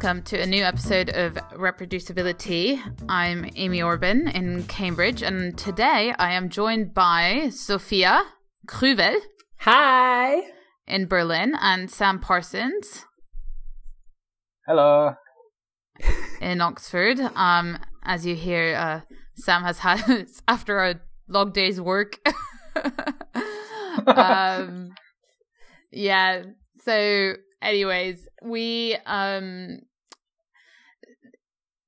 Welcome to a new episode of ReproducibiliTea. I'm Amy Orben in Cambridge, and today I am joined by Sophia Crüwell. Hi. In Berlin, and Sam Parsons. Hello. In Oxford. Um, as you hear, uh, Sam has had after a long day's work. um, yeah. So anyways, we um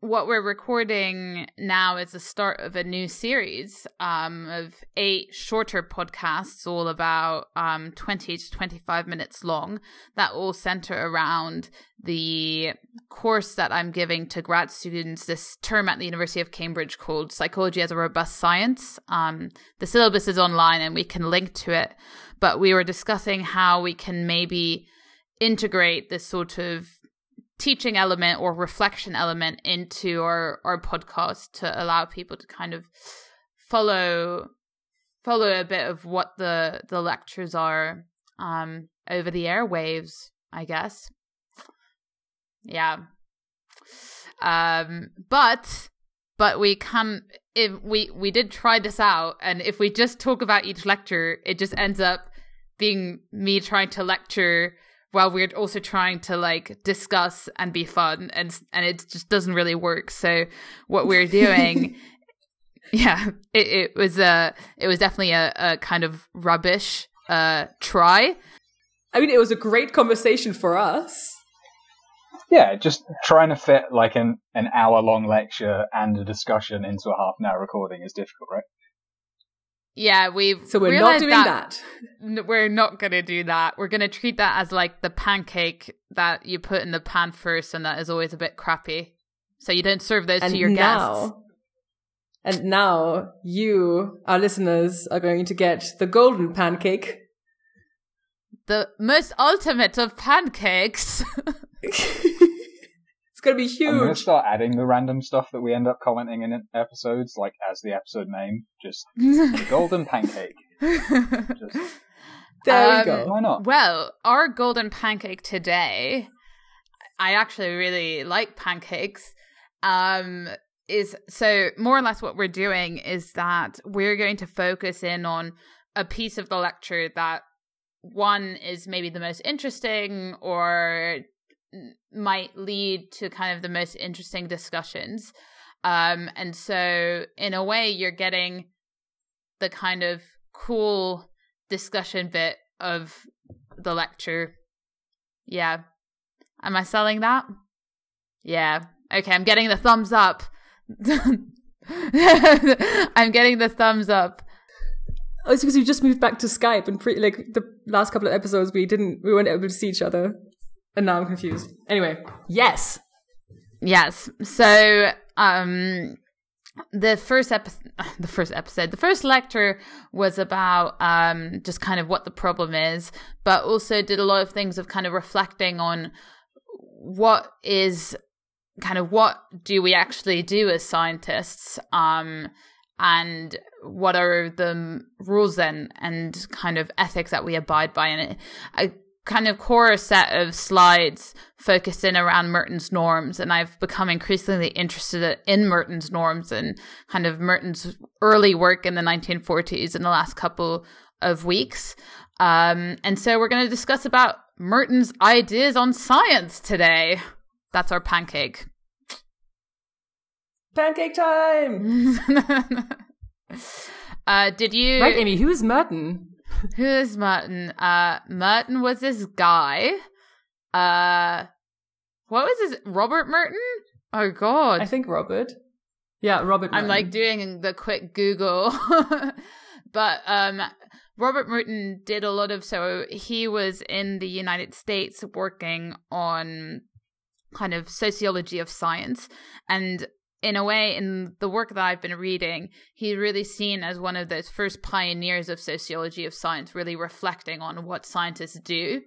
what we're recording now is the start of a new series um, of eight shorter podcasts, all about um, 20 to 25 minutes long, that all center around the course that I'm giving to grad students this term at the University of Cambridge called Psychology as a Robust Science. Um, the syllabus is online and we can link to it, but we were discussing how we can maybe integrate this sort of teaching element or reflection element into our, our podcast to allow people to kind of follow follow a bit of what the the lectures are um over the airwaves i guess. Yeah. Um but but we can if we we did try this out and if we just talk about each lecture it just ends up being me trying to lecture while we're also trying to like discuss and be fun and and it just doesn't really work. So what we're doing yeah it, it was a it was definitely a, a kind of rubbish uh try. I mean it was a great conversation for us. Yeah just trying to fit like an an hour long lecture and a discussion into a half an hour recording is difficult right yeah, we've so we're not doing that, that. We're not going to do that. We're going to treat that as like the pancake that you put in the pan first, and that is always a bit crappy. So you don't serve those and to your now, guests. And now you, our listeners, are going to get the golden pancake, the most ultimate of pancakes. It's gonna be huge. I'm gonna start adding the random stuff that we end up commenting in episodes, like as the episode name, just the golden pancake. Just, there um, you go. Why not? Well, our golden pancake today, I actually really like pancakes. Um, is so more or less what we're doing is that we're going to focus in on a piece of the lecture that one is maybe the most interesting or might lead to kind of the most interesting discussions. Um, and so, in a way, you're getting the kind of cool discussion bit of the lecture. Yeah. Am I selling that? Yeah. Okay, I'm getting the thumbs up. I'm getting the thumbs up. Oh, it's because we just moved back to Skype and pretty like the last couple of episodes we didn't we weren't able to see each other. And now I'm confused. Anyway, yes. Yes. So, um, the first episode, the first episode, the first lecture was about um, just kind of what the problem is, but also did a lot of things of kind of reflecting on what is kind of what do we actually do as scientists, um, and what are the rules then and kind of ethics that we abide by. And it, I kind of core set of slides focused in around Merton's norms, and I've become increasingly interested in Merton's norms and kind of Merton's early work in the 1940s in the last couple of weeks. Um, and so we're going to discuss about Merton's ideas on science today. That's our pancake. Pancake time! uh, did you? Right, Amy. Who is Merton? Who is Merton? Uh, Merton was this guy. Uh, what was his Robert Merton? Oh God, I think Robert. Yeah, Robert. Merton. I'm like doing the quick Google, but um, Robert Merton did a lot of so he was in the United States working on kind of sociology of science and in a way, in the work that I've been reading, he's really seen as one of those first pioneers of sociology of science, really reflecting on what scientists do.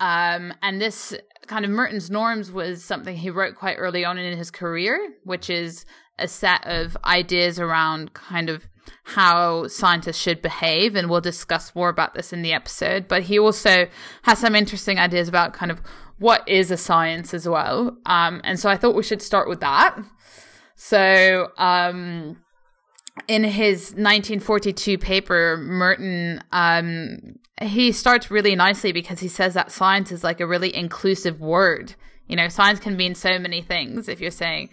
Um, and this kind of Merton's norms was something he wrote quite early on in his career, which is a set of ideas around kind of how scientists should behave, and we'll discuss more about this in the episode. But he also has some interesting ideas about kind of what is a science as well. Um, and so I thought we should start with that. So, um, in his 1942 paper, Merton, um, he starts really nicely because he says that science is like a really inclusive word. You know, science can mean so many things if you're saying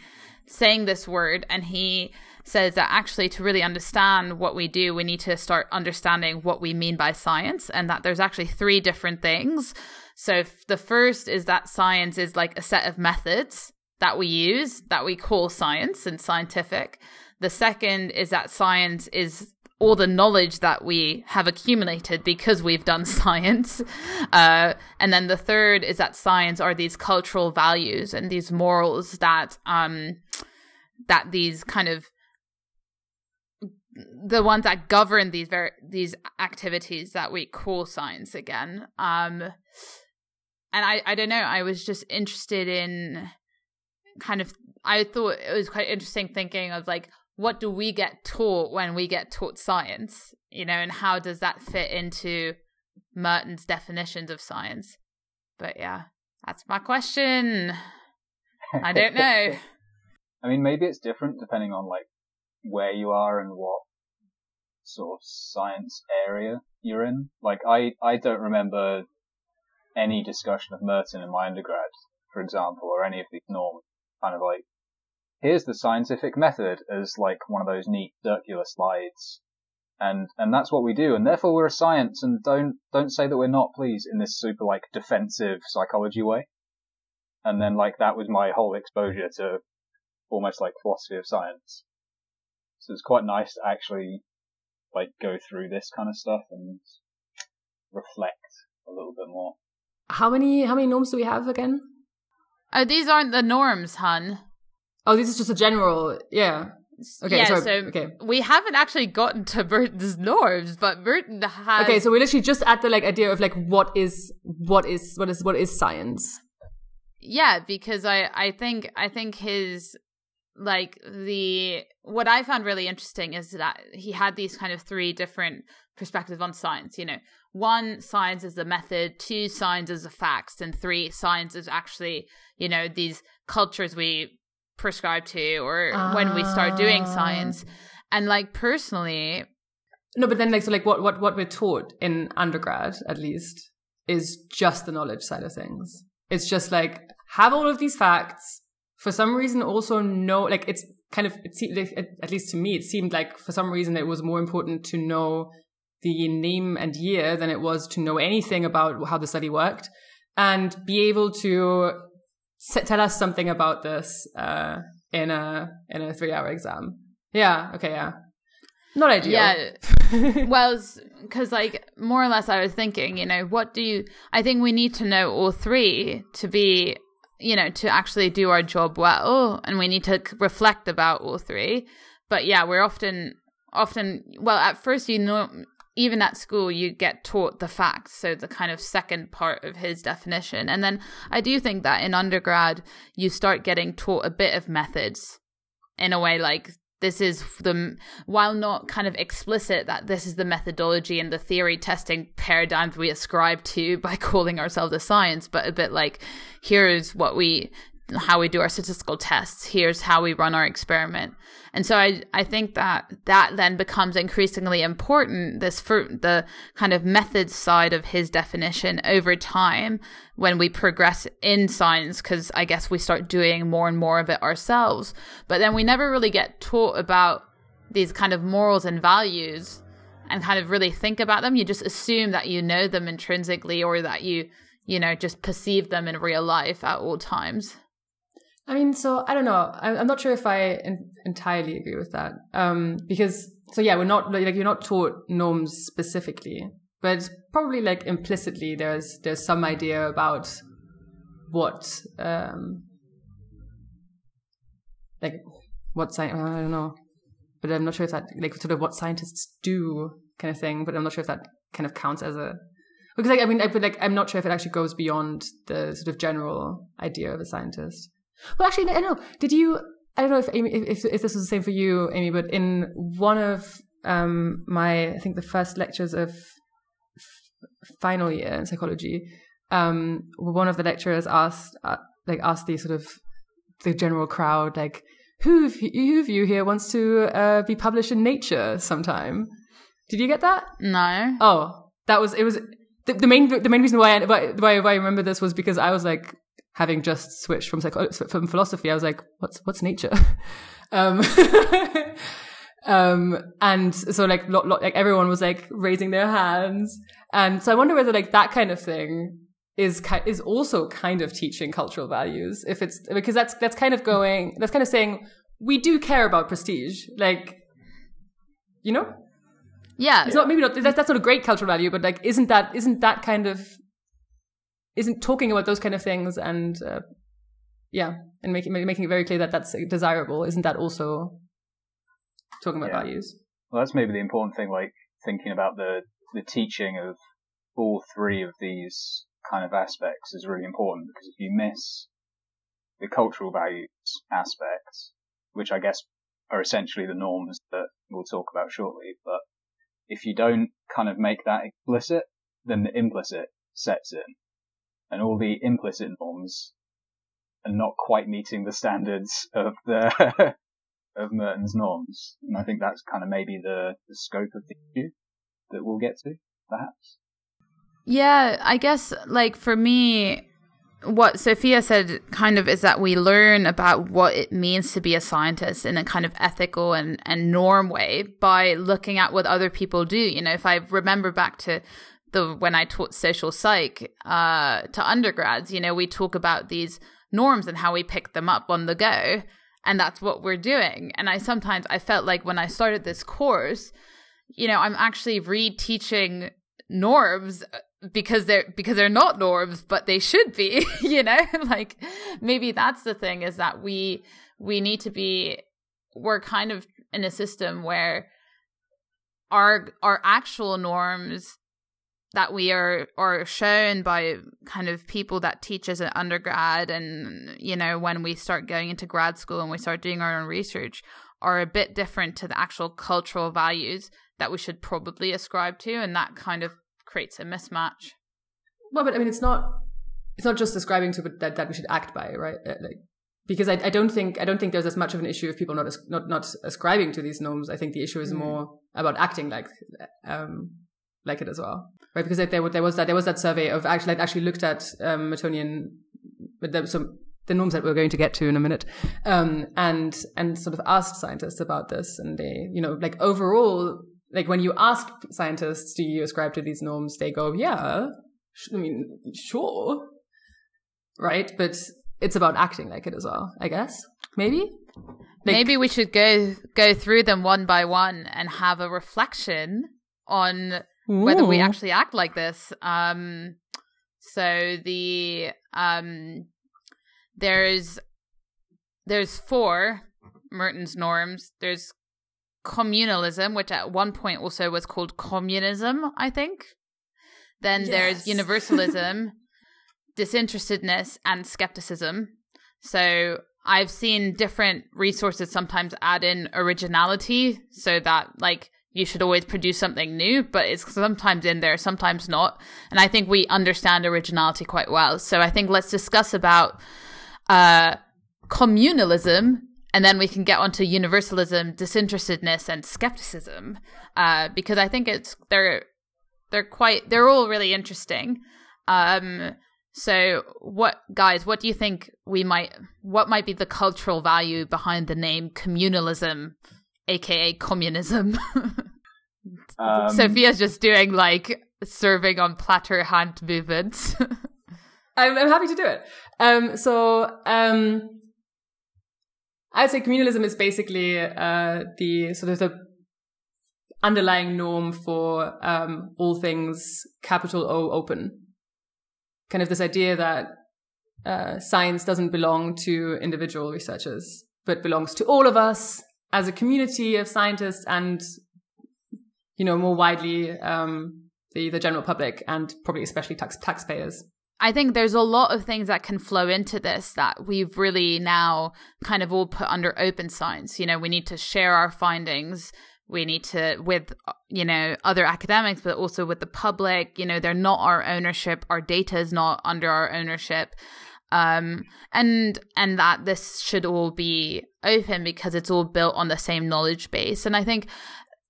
saying this word, and he says that actually to really understand what we do, we need to start understanding what we mean by science, and that there's actually three different things. So the first is that science is like a set of methods that we use that we call science and scientific. The second is that science is all the knowledge that we have accumulated because we've done science. Uh, and then the third is that science are these cultural values and these morals that um, that these kind of the ones that govern these very these activities that we call science again. Um, and I I don't know. I was just interested in kind of. I thought it was quite interesting thinking of like what do we get taught when we get taught science, you know, and how does that fit into Merton's definitions of science? But yeah, that's my question. I don't know. I mean, maybe it's different depending on like where you are and what sort of science area you're in. Like, I, I don't remember any discussion of Merton in my undergrad, for example, or any of these norms. Kind of like, here's the scientific method as like one of those neat circular slides. And, and that's what we do. And therefore we're a science and don't, don't say that we're not, please, in this super like defensive psychology way. And then like that was my whole exposure to almost like philosophy of science. So it's quite nice to actually like go through this kind of stuff and reflect a little bit more. How many how many norms do we have again? Oh, these aren't the norms, hun. Oh, this is just a general, yeah. Okay, yeah, sorry. so okay. we haven't actually gotten to Burton's norms, but Merton has. Okay, so we're literally just at the like idea of like what is what is what is what is science. Yeah, because I I think I think his like the what I found really interesting is that he had these kind of three different perspectives on science. You know, one science is a method, two science is a facts, and three science is actually you know these cultures we prescribe to or uh, when we start doing science. Ah. And like personally, no, but then like so like what what what we're taught in undergrad at least is just the knowledge side of things. It's just like have all of these facts for some reason also know like it's kind of it seemed like, at least to me it seemed like for some reason it was more important to know the name and year than it was to know anything about how the study worked and be able to tell us something about this uh, in a in a three hour exam. Yeah. Okay. Yeah. Not ideal. Yeah. well, because like more or less, I was thinking, you know, what do you? I think we need to know all three to be you know, to actually do our job well, and we need to reflect about all three. But yeah, we're often, often, well, at first, you know, even at school, you get taught the facts, so the kind of second part of his definition. And then I do think that in undergrad, you start getting taught a bit of methods in a way like this is the while not kind of explicit that this is the methodology and the theory testing paradigms we ascribe to by calling ourselves a science but a bit like here's what we how we do our statistical tests here's how we run our experiment and so i i think that that then becomes increasingly important this for the kind of methods side of his definition over time when we progress in science because i guess we start doing more and more of it ourselves. But then we never really get taught about these kind of morals and values and kind of really think about them. You just assume that you know them intrinsically or that you you know just perceive them in real life at all times I mean, so I don't know. I'm not sure if I entirely agree with that. Um, because so yeah, we're not like you're not taught norms specifically, but probably like implicitly there's there's some idea about what um like what science I don't know, but I'm not sure if that like sort of what scientists do kind of thing. But I'm not sure if that kind of counts as a because like I mean I but like I'm not sure if it actually goes beyond the sort of general idea of a scientist. Well, actually, I don't know. Did you I don't know if Amy, if, if this was the same for you, Amy, but in one of um, my, I think the first lectures of f- final year in psychology, um, one of the lecturers asked, uh, like, asked the sort of the general crowd, like, who of, who of you here wants to uh, be published in Nature sometime? Did you get that? No. Oh, that was it. Was the, the main the main reason why I, why, why I remember this was because I was like having just switched from psycho- from philosophy. I was like, what's what's nature? um, um, and so like lo, lo, like everyone was like raising their hands, and so I wonder whether like that kind of thing is ki- is also kind of teaching cultural values if it's because that's that's kind of going that's kind of saying we do care about prestige like you know Yeah. it's not maybe not that, that's not a great cultural value but like isn't that isn't that kind of isn't talking about those kind of things and uh, yeah and making making it very clear that that's desirable isn't that also talking about Yeah. values Well, that's maybe the important thing, like thinking about the the teaching of all three of these kind of aspects is really important because if you miss the cultural values aspects, which I guess are essentially the norms that we'll talk about shortly, but if you don't kind of make that explicit, then the implicit sets in, and all the implicit norms are not quite meeting the standards of the of Merton's norms. And I think that's kind of maybe the, the scope of the issue that we'll get to, perhaps. Yeah, I guess like for me, what Sophia said kind of is that we learn about what it means to be a scientist in a kind of ethical and, and norm way by looking at what other people do. You know, if I remember back to the when I taught social psych uh, to undergrads, you know, we talk about these norms and how we pick them up on the go, and that's what we're doing. And I sometimes I felt like when I started this course, you know, I'm actually reteaching norms because they're because they're not norms but they should be you know like maybe that's the thing is that we we need to be we're kind of in a system where our our actual norms that we are are shown by kind of people that teach us at undergrad and you know when we start going into grad school and we start doing our own research are a bit different to the actual cultural values that we should probably ascribe to and that kind of creates a mismatch Well, but I mean, it's not it's not just ascribing to that that we should act by, right? Uh, Like because I, I don't think I don't think there's as much of an issue of people not as- not not ascribing to these norms. I think the issue is more about acting like um like it as well, right? Because there was there was that there was that survey of actually that actually looked at um, was some the norms that we're going to get to in a minute, um, and and sort of asked scientists about this, and they you know like overall like when you ask scientists, do you ascribe to these norms? They go, yeah, I mean, sure, right? But it's about acting like it as well, I guess. Maybe. Like- Maybe we should go go through them one by one and have a reflection on whether we actually act like this. Um, so the um, there's there's four Merton's norms. There's communalism, which at one point also was called communism, I think. Then there's universalism, disinterestedness, and skepticism. So I've seen different resources sometimes add in originality so that like you should always produce something new, but it's sometimes in there, sometimes not. And I think we understand originality quite well. So I think let's discuss about uh, communalism and then we can get onto universalism, disinterestedness, and skepticism uh, because I think it's they're they're quite they're all really interesting. Um, so, what guys? What do you think we might? What might be the cultural value behind the name communalism, aka communism? Um, Sophia's just doing like serving on platter hand movements. I'm, I'm happy to do it. Um, so um, I'd say communalism is basically uh, the sort of the underlying norm for um, all things capital O open. Kind of this idea that uh, science doesn't belong to individual researchers, but belongs to all of us as a community of scientists and, you know, more widely um, the the general public and probably especially tax taxpayers. I think there's a lot of things that can flow into this that we've really now kind of all put under open science. You know, we need to share our findings. We need to, with, you know, other academics, but also with the public. You know, they're not our ownership. Our data is not under our ownership. Um, and, and that this should all be open because it's all built on the same knowledge base. And I think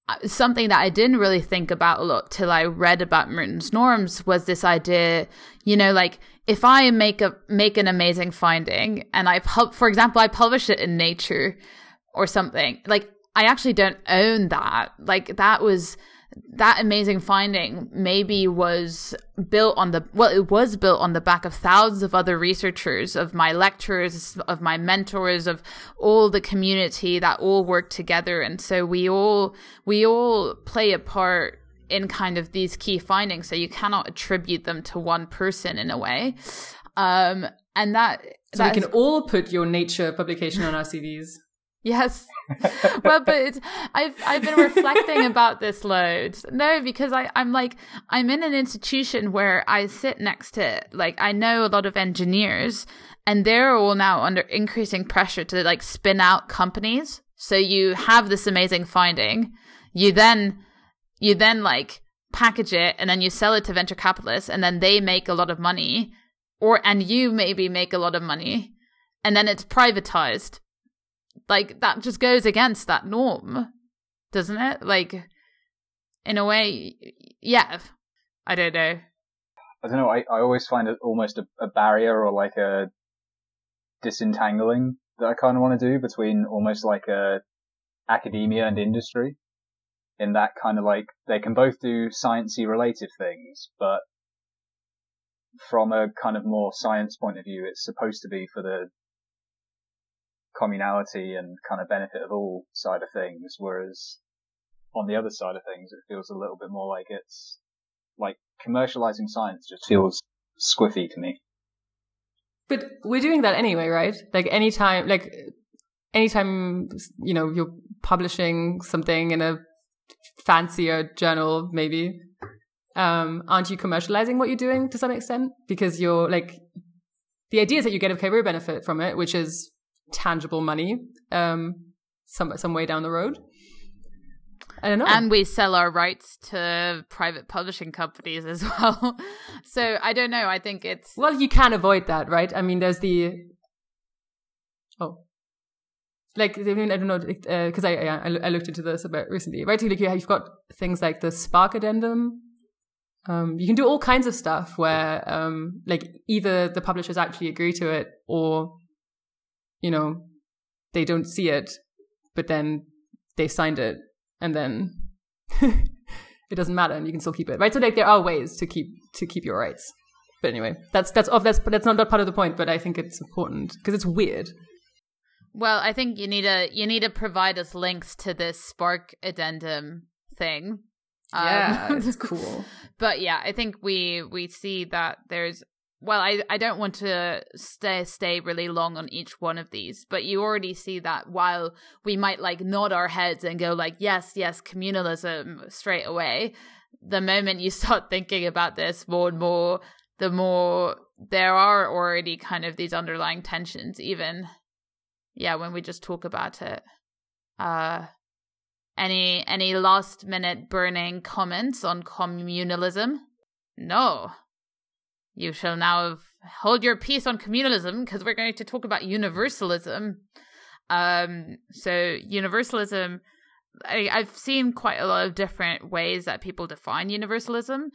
uh, something that I didn't really think about a lot till I read about Merton's norms was this idea, you know, like if I make a make an amazing finding and I pub, for example, I publish it in Nature or something, like I actually don't own that. Like that was that amazing finding maybe was built on the well it was built on the back of thousands of other researchers of my lecturers of my mentors of all the community that all work together. And so we all we all play a part in kind of these key findings. So you cannot attribute them to one person in a way. Um and that so we can all put your nature publication on our cvs Yes. well, but I've I've been reflecting about this load. No, because I I'm like I'm in an institution where I sit next to like I know a lot of engineers and they're all now under increasing pressure to like spin out companies. So you have this amazing finding, you then you then like package it and then you sell it to venture capitalists and then they make a lot of money or and you maybe make a lot of money and then it's privatized like that just goes against that norm, doesn't it? Like in a way, yeah. I don't know. I don't know. I, I always find it almost a, a barrier or like a disentangling that I kind of want to do between almost like a academia and industry. In that kind of like they can both do sciencey related things, but from a kind of more science point of view, it's supposed to be for the communality and kind of benefit of all side of things, whereas on the other side of things, it feels a little bit more like it's like commercializing science just feels squiffy to me. But we're doing that anyway, right? Like anytime, like anytime, you know, you're publishing something in a fancier journal, maybe, um, aren't you commercializing what you're doing to some extent? Because you're like, the idea is that you get a career benefit from it, which is tangible money um, some some way down the road. I don't know. And we sell our rights to private publishing companies as well. so I don't know. I think it's well, you can't avoid that, right? I mean, there's the oh, like I mean, I don't know because uh, I, I, I looked into this a bit recently, right? Like you've got things like the SPARC addendum. Um, you can do all kinds of stuff where, um, like, either the publishers actually agree to it, or you know, they don't see it, but then they signed it and then it doesn't matter and you can still keep it. Right? So like there are ways to keep to keep your rights. But anyway, that's that's off that's that's not that part of the point, but I think it's important because it's weird. Well, I think you need to you need to provide us links to this SPARC addendum thing. Yeah, um, it's cool. But yeah, I think we we see that there's well, I, I don't want to stay stay really long on each one of these, but you already see that while we might like nod our heads and go like yes, yes, communalism straight away, the moment you start thinking about this more and more, the more there are already kind of these underlying tensions even yeah, when we just talk about it. Uh any any last minute burning comments on communalism? No. You shall now hold your peace on communalism because we're going to talk about universalism. Um, so universalism, I, I've seen quite a lot of different ways that people define universalism.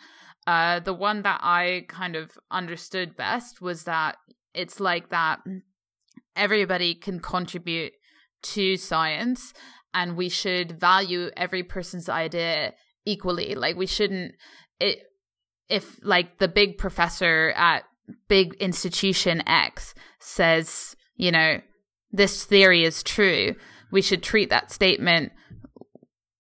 Uh, the one that I kind of understood best was that it's like that everybody can contribute to science and we should value every person's idea equally. Like we shouldn't it if like the big professor at big institution X says, you know, this theory is true, we should treat that statement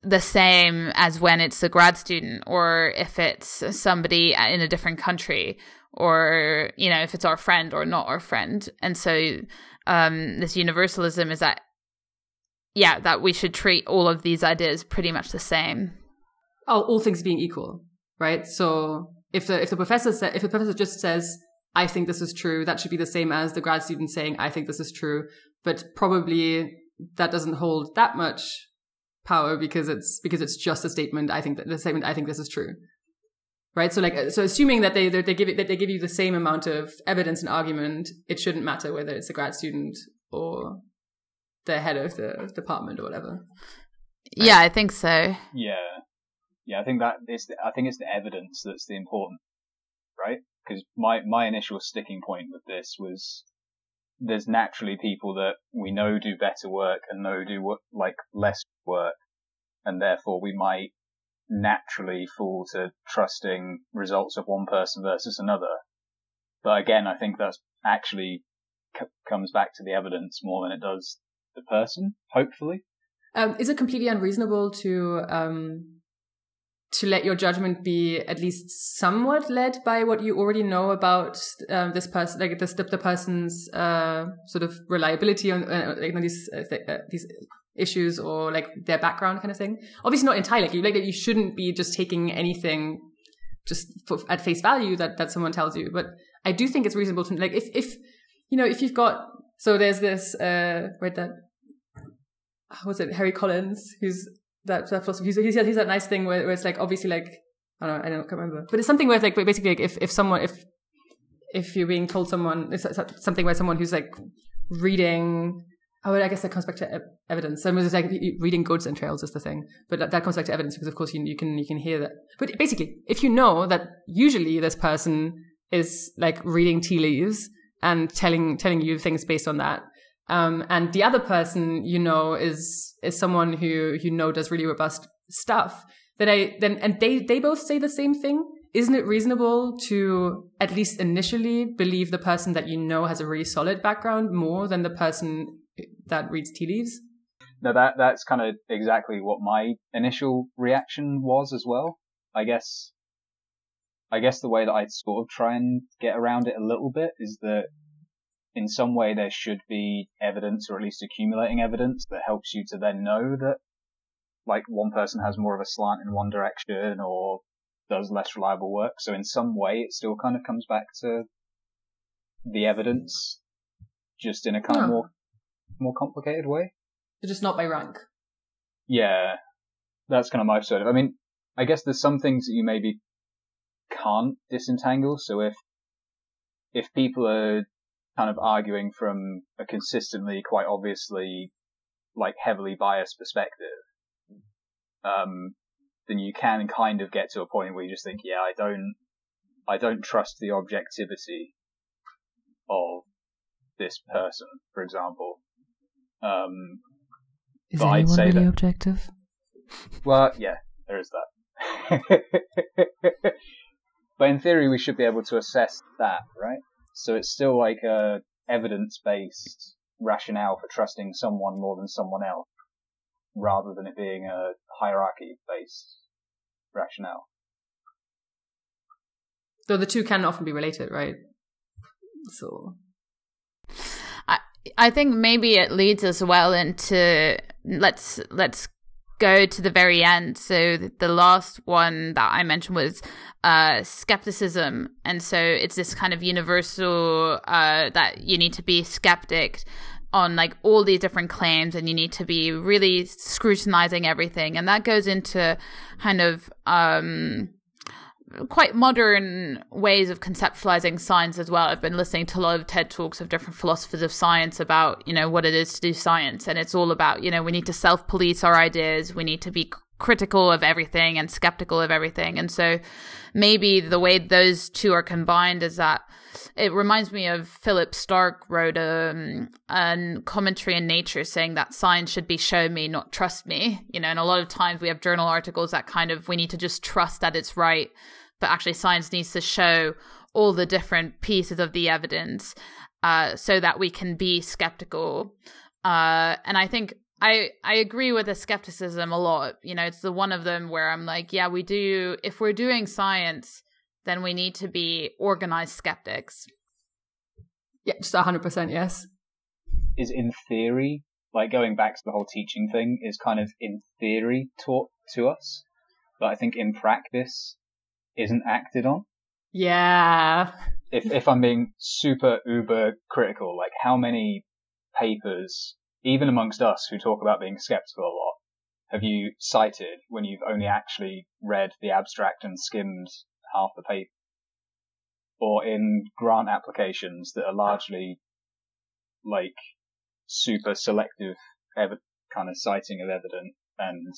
the same as when it's a grad student or if it's somebody in a different country or you know if it's our friend or not our friend. And so um this universalism is that yeah that we should treat all of these ideas pretty much the same. Oh all things being equal right so if the if the professor sa- if the professor just says I think this is true. That should be the same as the grad student saying, I think this is true. But probably that doesn't hold that much power because it's because it's just a statement. I think that the statement, I think this is true. Right. So like, so assuming that they, they give it, that they give you the same amount of evidence and argument, it shouldn't matter whether it's a grad student or the head of the department or whatever. Right? Yeah, I think so. Yeah. Yeah, I think that is, the, I think it's the evidence that's the important, right? Because my, my initial sticking point with this was there's naturally people that we know do better work and know do work, like less work, and therefore we might naturally fall to trusting results of one person versus another. But again, I think that's actually c- comes back to the evidence more than it does the person. Hopefully, um, is it completely unreasonable to um, to let your judgment be at least somewhat led by what you already know about um, this person, like this, the, person's uh, sort of reliability on, uh, like, on these uh, uh, these issues or like their background kind of thing. Obviously, not entirely. Like you, like you shouldn't be just taking anything just for, at face value that that someone tells you. But I do think it's reasonable to like if if you know if you've got so there's this uh right that was it Harry Collins who's that, that philosophy. He's, he's, he's that nice thing where, where it's like obviously like I don't know, I don't remember, but it's something where it's like basically like if if someone if if you're being told someone it's something where someone who's like reading Oh, I guess that comes back to evidence. So it's like reading goods entrails is the thing, but that, that, comes back to evidence because, of course, you, you can you can hear that. But basically, if you know that usually this person is like reading tea leaves and telling telling you things based on that, um, and the other person you know is is someone who you know does really robust stuff. Then I then and they they both say the same thing. Isn't it reasonable to at least initially believe the person that you know has a really solid background more than the person that reads tea leaves? No, that that's kind of exactly what my initial reaction was as well. I guess I guess the way that I'd sort of try and get around it a little bit is that in some way there should be evidence or at least accumulating evidence that helps you to then know that like one person has more of a slant in one direction or does less reliable work. So in some way it still kind of comes back to the evidence just in a kind of more more complicated way. So just not by rank. Yeah. That's kind of my sort of I mean, I guess there's some things that you maybe can't disentangle. So if if people are kind of arguing from a consistently, quite obviously, like heavily biased perspective, um, then you can kind of get to a point where you just think, yeah, I don't, I don't trust the objectivity of this person, for example. Um, is but anyone really that, objective? Well, yeah, there is that. but in theory, we should be able to assess that, right? So it's still like a evidence based rationale for trusting someone more than someone else, rather than it being a hierarchy based rationale. Though the two can often be related, right? So I I think maybe it leads us well into let's let's go to the very end. So the last one that I mentioned was uh, skepticism, and so it's this kind of universal uh, that you need to be skeptic on like all these different claims and you need to be really scrutinizing everything and that goes into kind of um quite modern ways of conceptualizing science as well. I've been listening to a lot of TED talks of different philosophers of science about, you know, what it is to do science. And it's all about, you know, we need to self police our ideas. We need to be critical of everything and skeptical of everything. And so maybe the way those two are combined is that it reminds me of Philip Stark wrote um, a commentary in Nature saying that science should be show me, not trust me. You know, and a lot of times we have journal articles that kind of we need to just trust that it's right, but actually science needs to show all the different pieces of the evidence uh, so that we can be skeptical. Uh, and I think I I agree with the skepticism a lot. You know, it's the one of them where I'm like, yeah, we do. If we're doing science, then we need to be organized skeptics. Yeah, just hundred percent. Yes. Is in theory, like going back to the whole teaching thing, is kind of in theory taught to us, but I think in practice isn't acted on. Yeah. If if I'm being super uber critical, like how many papers, even amongst us who talk about being skeptical a lot, have you cited when you've only actually read the abstract and skimmed half the paper? Or in grant applications that are largely like super selective ev- kind of citing of evidence and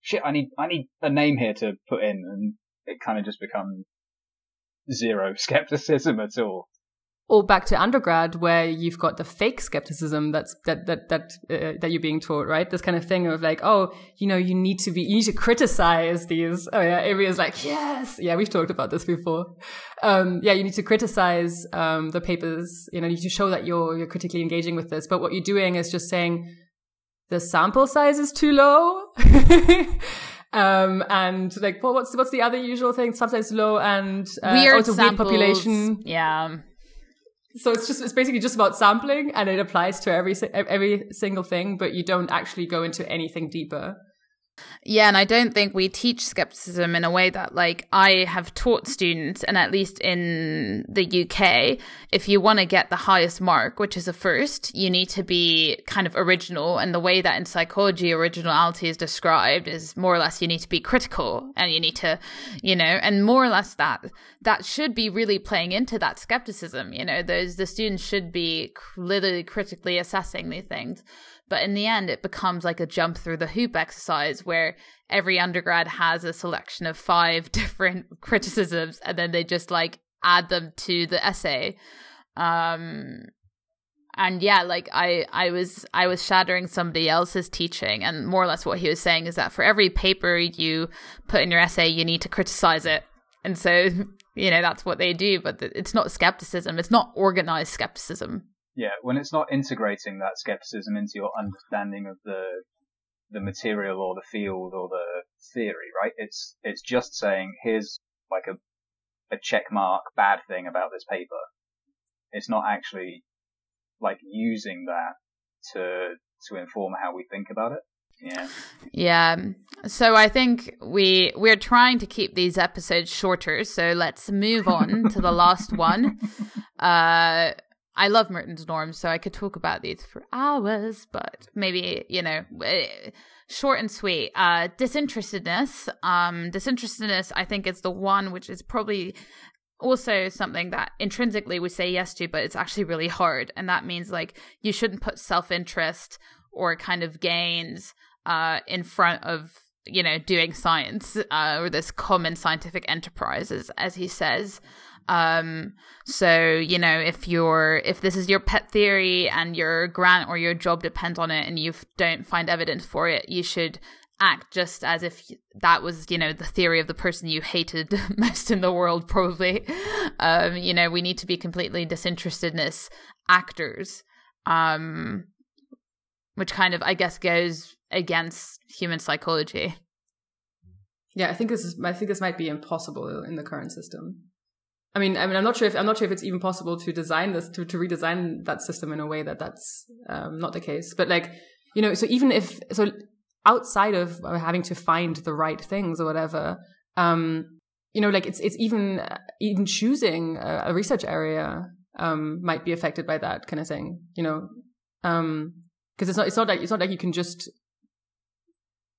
shit, I need, I need a name here to put in and it kind of just becomes zero skepticism at all. Or back to undergrad, where you've got the fake skepticism that's that that that uh, that you're being taught, right? This kind of thing of like, oh, you know, you need to be, you need to criticize these. Oh yeah, areas like yes, yeah, we've talked about this before. Um, yeah, you need to criticize um, the papers. You know, you need to show that you're you're critically engaging with this. But what you're doing is just saying the sample size is too low. Um, and like, well, what's what's the other usual thing? Sometimes low and uh, weird also weird samples. population. Yeah. So it's just it's basically just about sampling, and it applies to every every single thing, but you don't actually go into anything deeper. Yeah, and I don't think we teach skepticism in a way that, like, I have taught students, and at least in the UK, if you want to get the highest mark, which is a first, you need to be kind of original. And the way that in psychology originality is described is more or less you need to be critical and you need to, you know, and more or less that that should be really playing into that skepticism. You know, those the students should be literally critically assessing these things. But in the end, it becomes like a jump through the hoop exercise where every undergrad has a selection of five different criticisms and then they just like add them to the essay. Um, and yeah, like I, I was, I was shattering somebody else's teaching, and more or less what he was saying is that for every paper you put in your essay, you need to criticize it, and so you know that's what they do. But it's not skepticism; it's not organized skepticism. Yeah, when it's not integrating that skepticism into your understanding of the the material or the field or the theory, right? It's it's just saying here's like a a check mark bad thing about this paper. It's not actually like using that to to inform how we think about it. Yeah. Yeah. So I think we we're trying to keep these episodes shorter, so let's move on to the last one. Uh I love Merton's norms, so I could talk about these for hours, but maybe, you know, eh, short and sweet. Uh, disinterestedness. Um, disinterestedness, I think, is the one which is probably also something that intrinsically we say yes to, but it's actually really hard. And that means like you shouldn't put self interest or kind of gains uh, in front of you know doing science uh, or this common scientific enterprise, as, as he says. Um, so you know, if you're if this is your pet theory and your grant or your job depends on it, and you don't find evidence for it, you should act just as if that was you know the theory of the person you hated most in the world probably. Um you know we need to be completely disinterested disinterestedness actors. Um which kind of i guess goes against human psychology. Yeah i think this is i think this might be impossible in the current system I mean, I mean, I'm not sure if I'm not sure if it's even possible to design this to to redesign that system in a way that that's um, not the case. But like, you know, so even if so, outside of having to find the right things or whatever, um, you know, like it's it's even even choosing a, a research area um, might be affected by that kind of thing. You know, because um, it's not it's not like it's not like you can just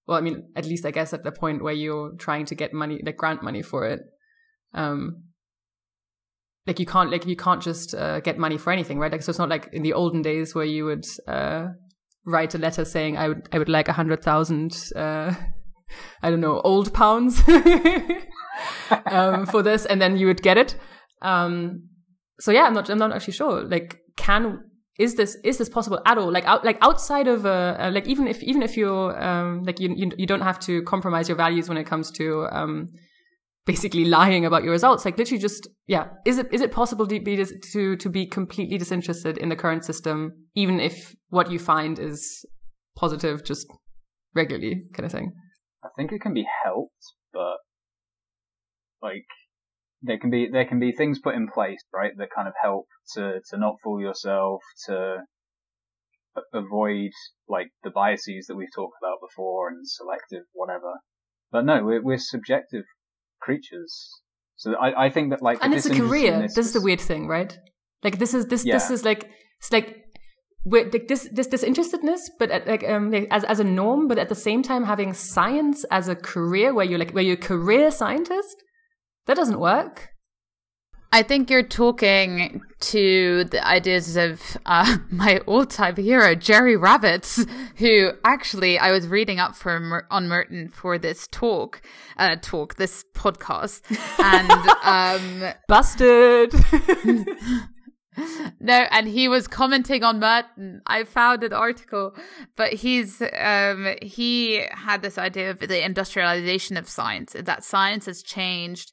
well, I mean, at least I guess at the point where you're trying to get money, like grant money for it, um, like you can't like you can't just uh, get money for anything right? Like so it's not like in the olden days where you would uh, write a letter saying i would i would like a hundred thousand uh, i don't know old pounds um, for this and then you would get it. Um, so yeah i'm not i'm not actually sure like can is this is this possible at all? Like out like outside of uh, uh like even if even if you're um like you, you you don't have to compromise your values when it comes to um basically lying about your results. Like literally just yeah. Is it is it possible to be to to be completely disinterested in the current system even if what you find is positive just regularly kind of thing? I think it can be helped but like there can be there can be things put in place right that kind of help to to not fool yourself to avoid like the biases that we've talked about before and selective whatever. But no we're, we're subjective creatures. So I, I think that like, and it's a career. This is the weird thing, right? Like this is this yeah. this is like it's like like this this disinterestedness, but at, like um as as a norm, but at the same time having science as a career where you're like where you're a career scientist, that doesn't work. I think you're talking to the ideas of uh, my old-time hero Jerry Ravetz, who actually I was reading up for on Merton for this talk, uh, talk this podcast, and um, busted. no, and he was commenting on Merton. I found an article, but he's um he had this idea of the industrialization of science, that science has changed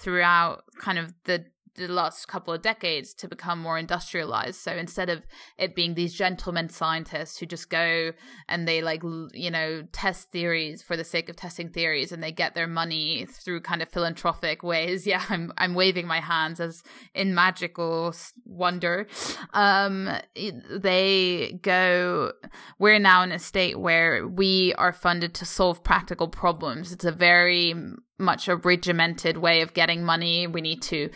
throughout kind of the the last couple of decades to become more industrialized. So instead of it being these gentlemen scientists who just go and they like, you know, test theories for the sake of testing theories and they get their money through kind of philanthropic ways. Yeah, I'm, I'm waving my hands as in magical wonder. Um, they go, we're now in a state where we are funded to solve practical problems. It's a very much a regimented way of getting money. We need to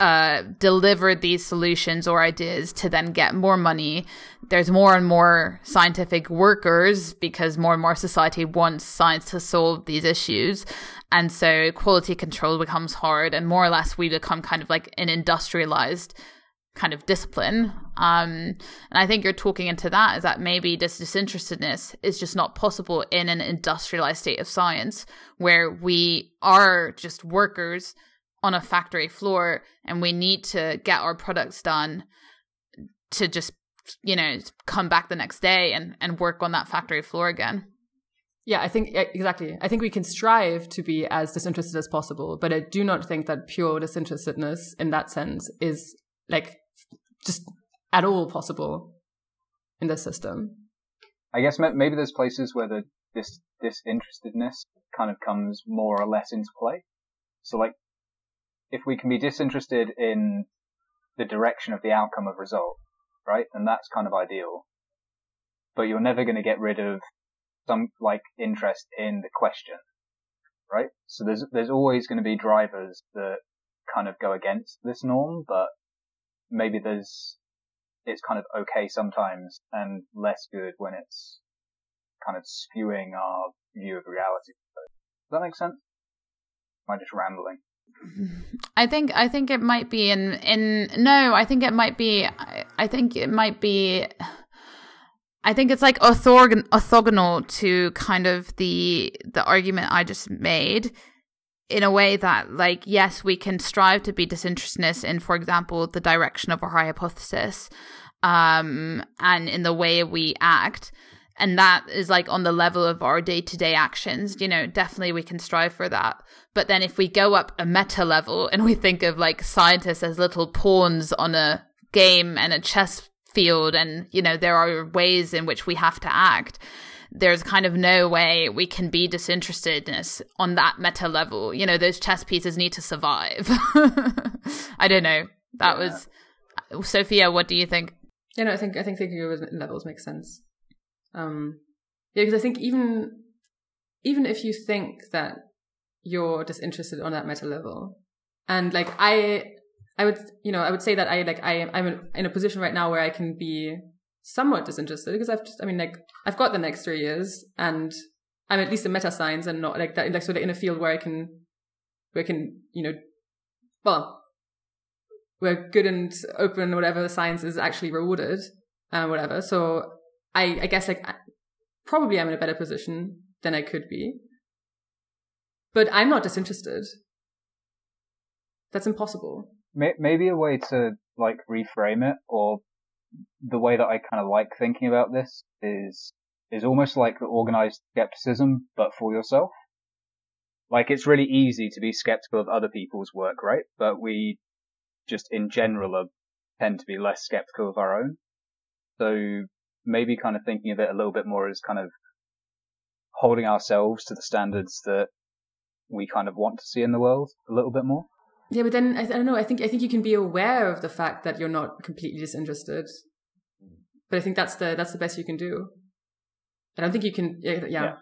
uh, deliver these solutions or ideas to then get more money. There's more and more scientific workers because more and more society wants science to solve these issues. And so quality control becomes hard and more or less we become kind of like an industrialized kind of discipline. Um, and I think you're talking into that is that maybe this disinterestedness is just not possible in an industrialized state of science where we are just workers on a factory floor and we need to get our products done to just you know come back the next day and and work on that factory floor again. Yeah i think exactly. I think we can strive to be as disinterested as possible but i do not think that pure disinterestedness in that sense is like just at all possible in this system. I guess maybe there's places where the this disinterestedness kind of comes more or less into play. So like if we can be disinterested in the direction of the outcome of result, right? And that's kind of ideal. But you're never going to get rid of some like interest in the question, right? So there's there's always going to be drivers that kind of go against this norm, but maybe there's it's kind of okay sometimes and less good when it's kind of skewing our view of reality. Does that make sense? Am I just rambling? I think I think it might be in in no, I think it might be I think it might be I think it's like orthogon- orthogonal to kind of the the argument I just made in a way that like yes, we can strive to be disinterestedness in for example the direction of our hypothesis um and in the way we act and that is like on the level of our day-to-day actions you know definitely we can strive for that. But then if we go up a meta level and we think of like scientists as little pawns on a game and a chess field and you know there are ways in which we have to act there's kind of no way we can be disinterestedness on that meta level. You know those chess pieces need to survive. I don't know. That yeah. was sophia what do you think? Yeah no i think i think thinking of levels makes sense um, yeah, because I think even even if you think that you're disinterested on that meta level, and like I, I would, you know, I would say that I like I I'm in a position right now where I can be somewhat disinterested because I've just, I mean, like I've got the next three years and I'm at least in meta science and not like that, like sort of in a field where I can, where I can, you know, well, where good and open whatever science is actually rewarded and uh, whatever. So I, I guess like probably I'm in a better position than I could be. But I'm not disinterested. That's impossible. Maybe a way to like reframe it, or the way that I kind of like thinking about this is is almost like the organized skepticism, but for yourself. Like it's really easy to be skeptical of other people's work, right? But we just in general are, tend to be less skeptical of our own. So maybe kind of thinking of it a little bit more as kind of holding ourselves to the standards that we kind of want to see in the world a little bit more. Yeah, but then I, don't know. I think I think you can be aware of the fact that you're not completely disinterested. But I think that's the that's the best you can do. I don't think you can. Yeah, yeah.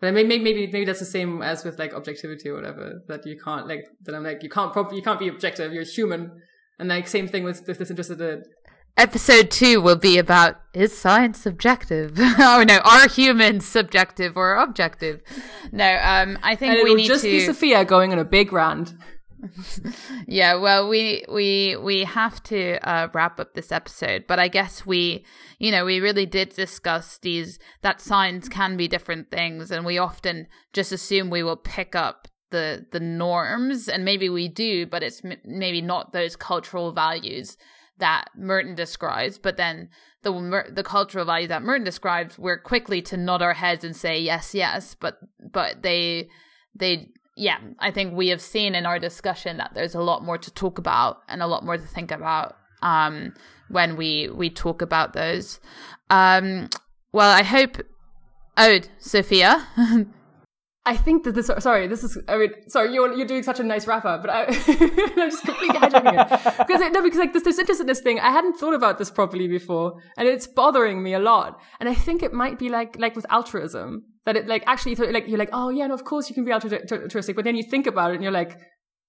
But maybe maybe maybe that's the same as with like objectivity or whatever that you can't like that I'm like you can't prob- you can't be objective. You're human, and like same thing with, with disinterested. Episode two will be about is science subjective? oh no, are humans subjective or objective? No, um, I think and we need just to. be Sophia going on a big rant. yeah, well, we we we have to uh, wrap up this episode, but I guess we, you know, we really did discuss these that science can be different things, and we often just assume we will pick up the the norms, and maybe we do, but it's m- maybe not those cultural values that Merton describes, but then the the cultural value that Merton describes, we're quickly to nod our heads and say yes, yes, but but they they yeah, I think we have seen in our discussion that there's a lot more to talk about and a lot more to think about um, when we we talk about those. Um, well, I hope. Oh, Sophia. I think that this. Sorry, this is. I mean, sorry, you're you're doing such a nice wrap up, but I, I'm just completely hijacking it because no, because like this disinterestedness thing, I hadn't thought about this properly before, and it's bothering me a lot. And I think it might be like like with altruism that it like actually like you're like, oh yeah, no, of course you can be altruistic, but then you think about it and you're like,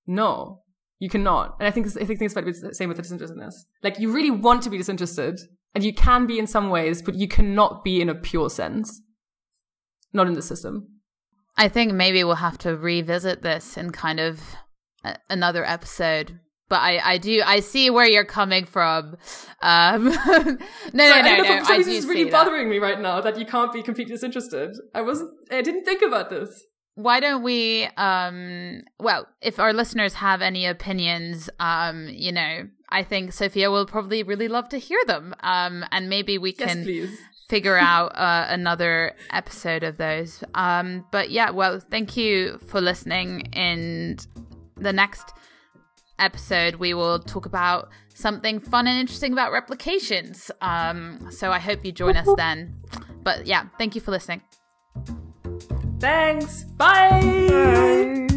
no, you cannot. And I think this, I think things might be the same with the disinterestedness. Like you really want to be disinterested, and you can be in some ways, but you cannot be in a pure sense, not in the system. I think maybe we'll have to revisit this in kind of a- another episode. But I, I do I see where you're coming from. Um, no, no, no, no. no. I this is really bothering me right now that you can't be completely disinterested. I wasn't. I didn't think about this. Why don't we? Um, well, if our listeners have any opinions, um, you know, I think Sophia will probably really love to hear them. Um, and maybe we Yes, can please. Figure out uh, another episode of those. Um, but yeah, well, thank you for listening. And the next episode, we will talk about something fun and interesting about replications. Um, so I hope you join us then. But yeah, thank you for listening. Thanks. Bye.